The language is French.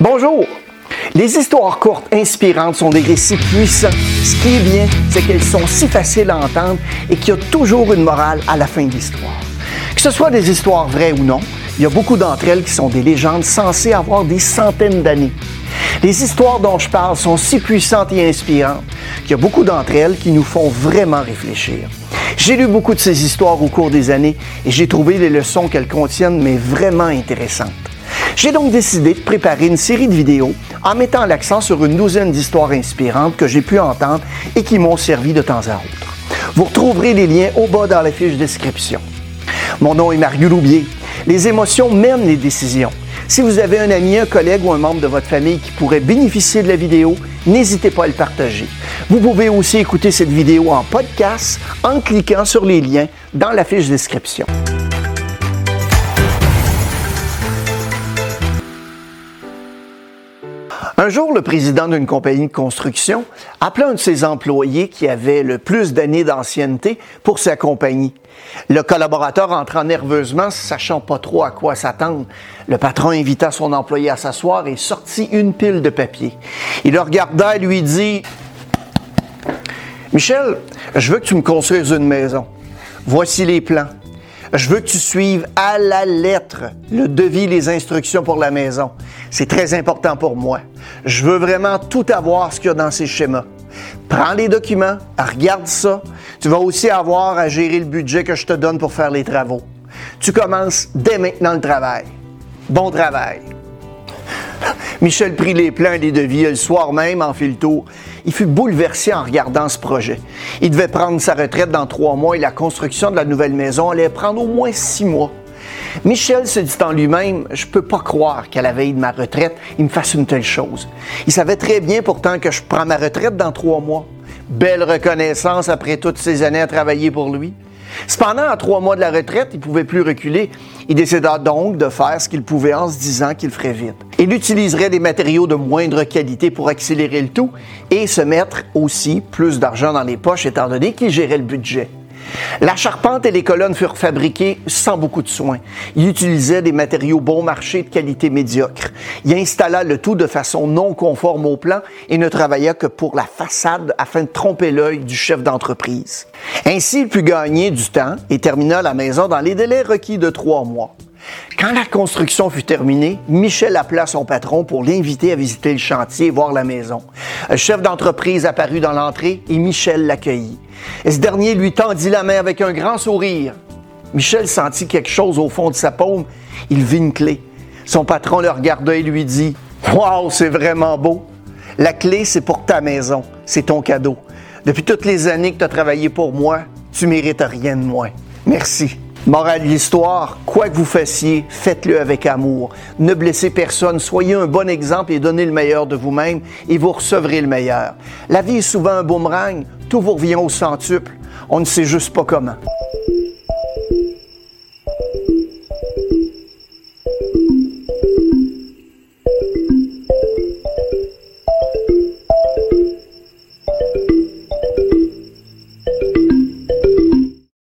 Bonjour! Les histoires courtes, inspirantes sont des récits puissants. Ce qui est bien, c'est qu'elles sont si faciles à entendre et qu'il y a toujours une morale à la fin de l'histoire. Que ce soit des histoires vraies ou non, il y a beaucoup d'entre elles qui sont des légendes censées avoir des centaines d'années. Les histoires dont je parle sont si puissantes et inspirantes qu'il y a beaucoup d'entre elles qui nous font vraiment réfléchir. J'ai lu beaucoup de ces histoires au cours des années et j'ai trouvé les leçons qu'elles contiennent mais vraiment intéressantes. J'ai donc décidé de préparer une série de vidéos en mettant l'accent sur une douzaine d'histoires inspirantes que j'ai pu entendre et qui m'ont servi de temps à autre. Vous retrouverez les liens au bas dans la fiche description. Mon nom est Mario Loubier. Les émotions mènent les décisions. Si vous avez un ami, un collègue ou un membre de votre famille qui pourrait bénéficier de la vidéo, n'hésitez pas à le partager. Vous pouvez aussi écouter cette vidéo en podcast en cliquant sur les liens dans la fiche description. Un jour, le président d'une compagnie de construction appela un de ses employés qui avait le plus d'années d'ancienneté pour sa compagnie. Le collaborateur entra nerveusement, sachant pas trop à quoi s'attendre. Le patron invita son employé à s'asseoir et sortit une pile de papier. Il le regarda et lui dit Michel, je veux que tu me construises une maison. Voici les plans. Je veux que tu suives à la lettre le devis, les instructions pour la maison. C'est très important pour moi. Je veux vraiment tout avoir ce qu'il y a dans ces schémas. Prends les documents, regarde ça. Tu vas aussi avoir à gérer le budget que je te donne pour faire les travaux. Tu commences dès maintenant le travail. Bon travail. Michel prit les plans et les devis le soir même en fit tour. Il fut bouleversé en regardant ce projet. Il devait prendre sa retraite dans trois mois et la construction de la nouvelle maison allait prendre au moins six mois. Michel se dit en lui-même, je peux pas croire qu'à la veille de ma retraite, il me fasse une telle chose. Il savait très bien pourtant que je prends ma retraite dans trois mois. Belle reconnaissance après toutes ces années à travailler pour lui. Cependant, à trois mois de la retraite, il ne pouvait plus reculer. Il décida donc de faire ce qu'il pouvait en se disant qu'il ferait vite. Il utiliserait des matériaux de moindre qualité pour accélérer le tout et se mettre aussi plus d'argent dans les poches étant donné qu'il gérait le budget. La charpente et les colonnes furent fabriquées sans beaucoup de soin. Il utilisait des matériaux bon marché de qualité médiocre. Il installa le tout de façon non conforme au plan et ne travailla que pour la façade afin de tromper l'œil du chef d'entreprise. Ainsi, il put gagner du temps et termina la maison dans les délais requis de trois mois. Quand la construction fut terminée, Michel appela son patron pour l'inviter à visiter le chantier et voir la maison. Un chef d'entreprise apparut dans l'entrée et Michel l'accueillit. Ce dernier lui tendit la main avec un grand sourire. Michel sentit quelque chose au fond de sa paume. Il vit une clé. Son patron le regarda et lui dit Waouh, c'est vraiment beau. La clé, c'est pour ta maison. C'est ton cadeau. Depuis toutes les années que tu as travaillé pour moi, tu mérites rien de moins. Merci. Morale de l'histoire, quoi que vous fassiez, faites-le avec amour. Ne blessez personne, soyez un bon exemple et donnez le meilleur de vous-même et vous recevrez le meilleur. La vie est souvent un boomerang, tout vous revient au centuple. On ne sait juste pas comment.